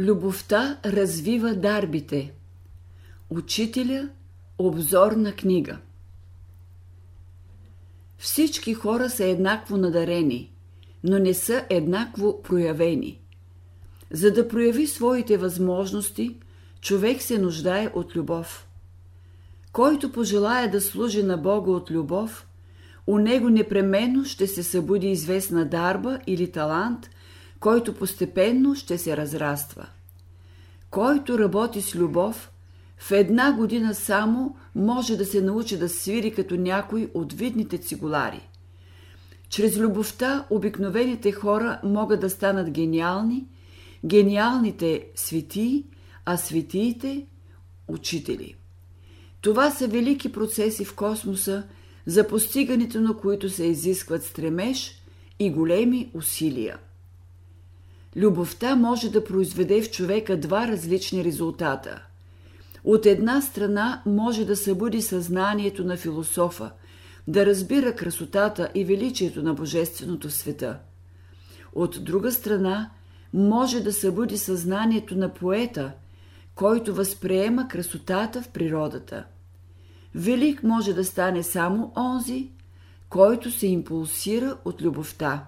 Любовта развива дарбите. Учителя – обзорна книга. Всички хора са еднакво надарени, но не са еднакво проявени. За да прояви своите възможности, човек се нуждае от любов. Който пожелая да служи на Бога от любов, у него непременно ще се събуди известна дарба или талант, който постепенно ще се разраства. Който работи с любов, в една година само може да се научи да свири като някой от видните цигулари. Чрез любовта обикновените хора могат да станат гениални, гениалните светии, а светиите – учители. Това са велики процеси в космоса, за постигането на които се изискват стремеж и големи усилия. Любовта може да произведе в човека два различни резултата. От една страна може да събуди съзнанието на философа, да разбира красотата и величието на Божественото света. От друга страна може да събуди съзнанието на поета, който възприема красотата в природата. Велик може да стане само онзи, който се импулсира от любовта.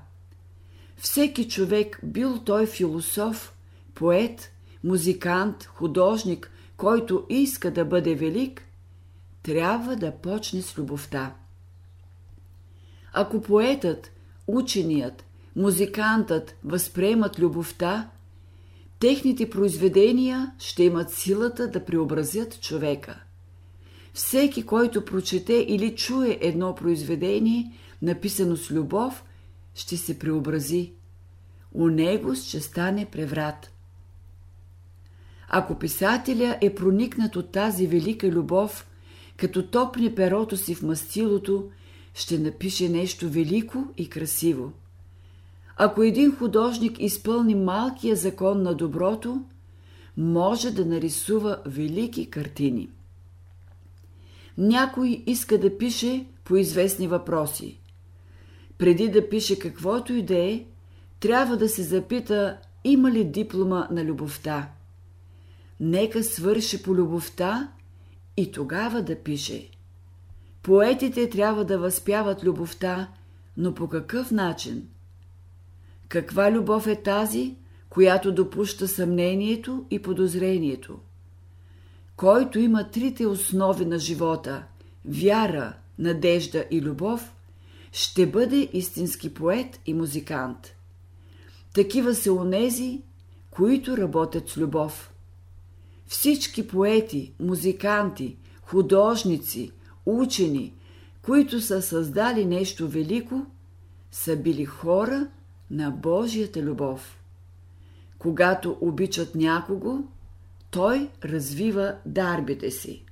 Всеки човек, бил той философ, поет, музикант, художник, който иска да бъде велик, трябва да почне с любовта. Ако поетът, ученият, музикантът възприемат любовта, техните произведения ще имат силата да преобразят човека. Всеки, който прочете или чуе едно произведение, написано с любов, ще се преобрази. У него ще стане преврат. Ако писателя е проникнат от тази велика любов, като топне перото си в мастилото, ще напише нещо велико и красиво. Ако един художник изпълни малкия закон на доброто, може да нарисува велики картини. Някой иска да пише по известни въпроси. Преди да пише каквото и да е, трябва да се запита има ли диплома на любовта. Нека свърши по любовта и тогава да пише. Поетите трябва да възпяват любовта, но по какъв начин? Каква любов е тази, която допуща съмнението и подозрението? Който има трите основи на живота – вяра, надежда и любов, ще бъде истински поет и музикант. Такива са онези, които работят с любов. Всички поети, музиканти, художници, учени, които са създали нещо велико, са били хора на Божията любов. Когато обичат някого, той развива дарбите си.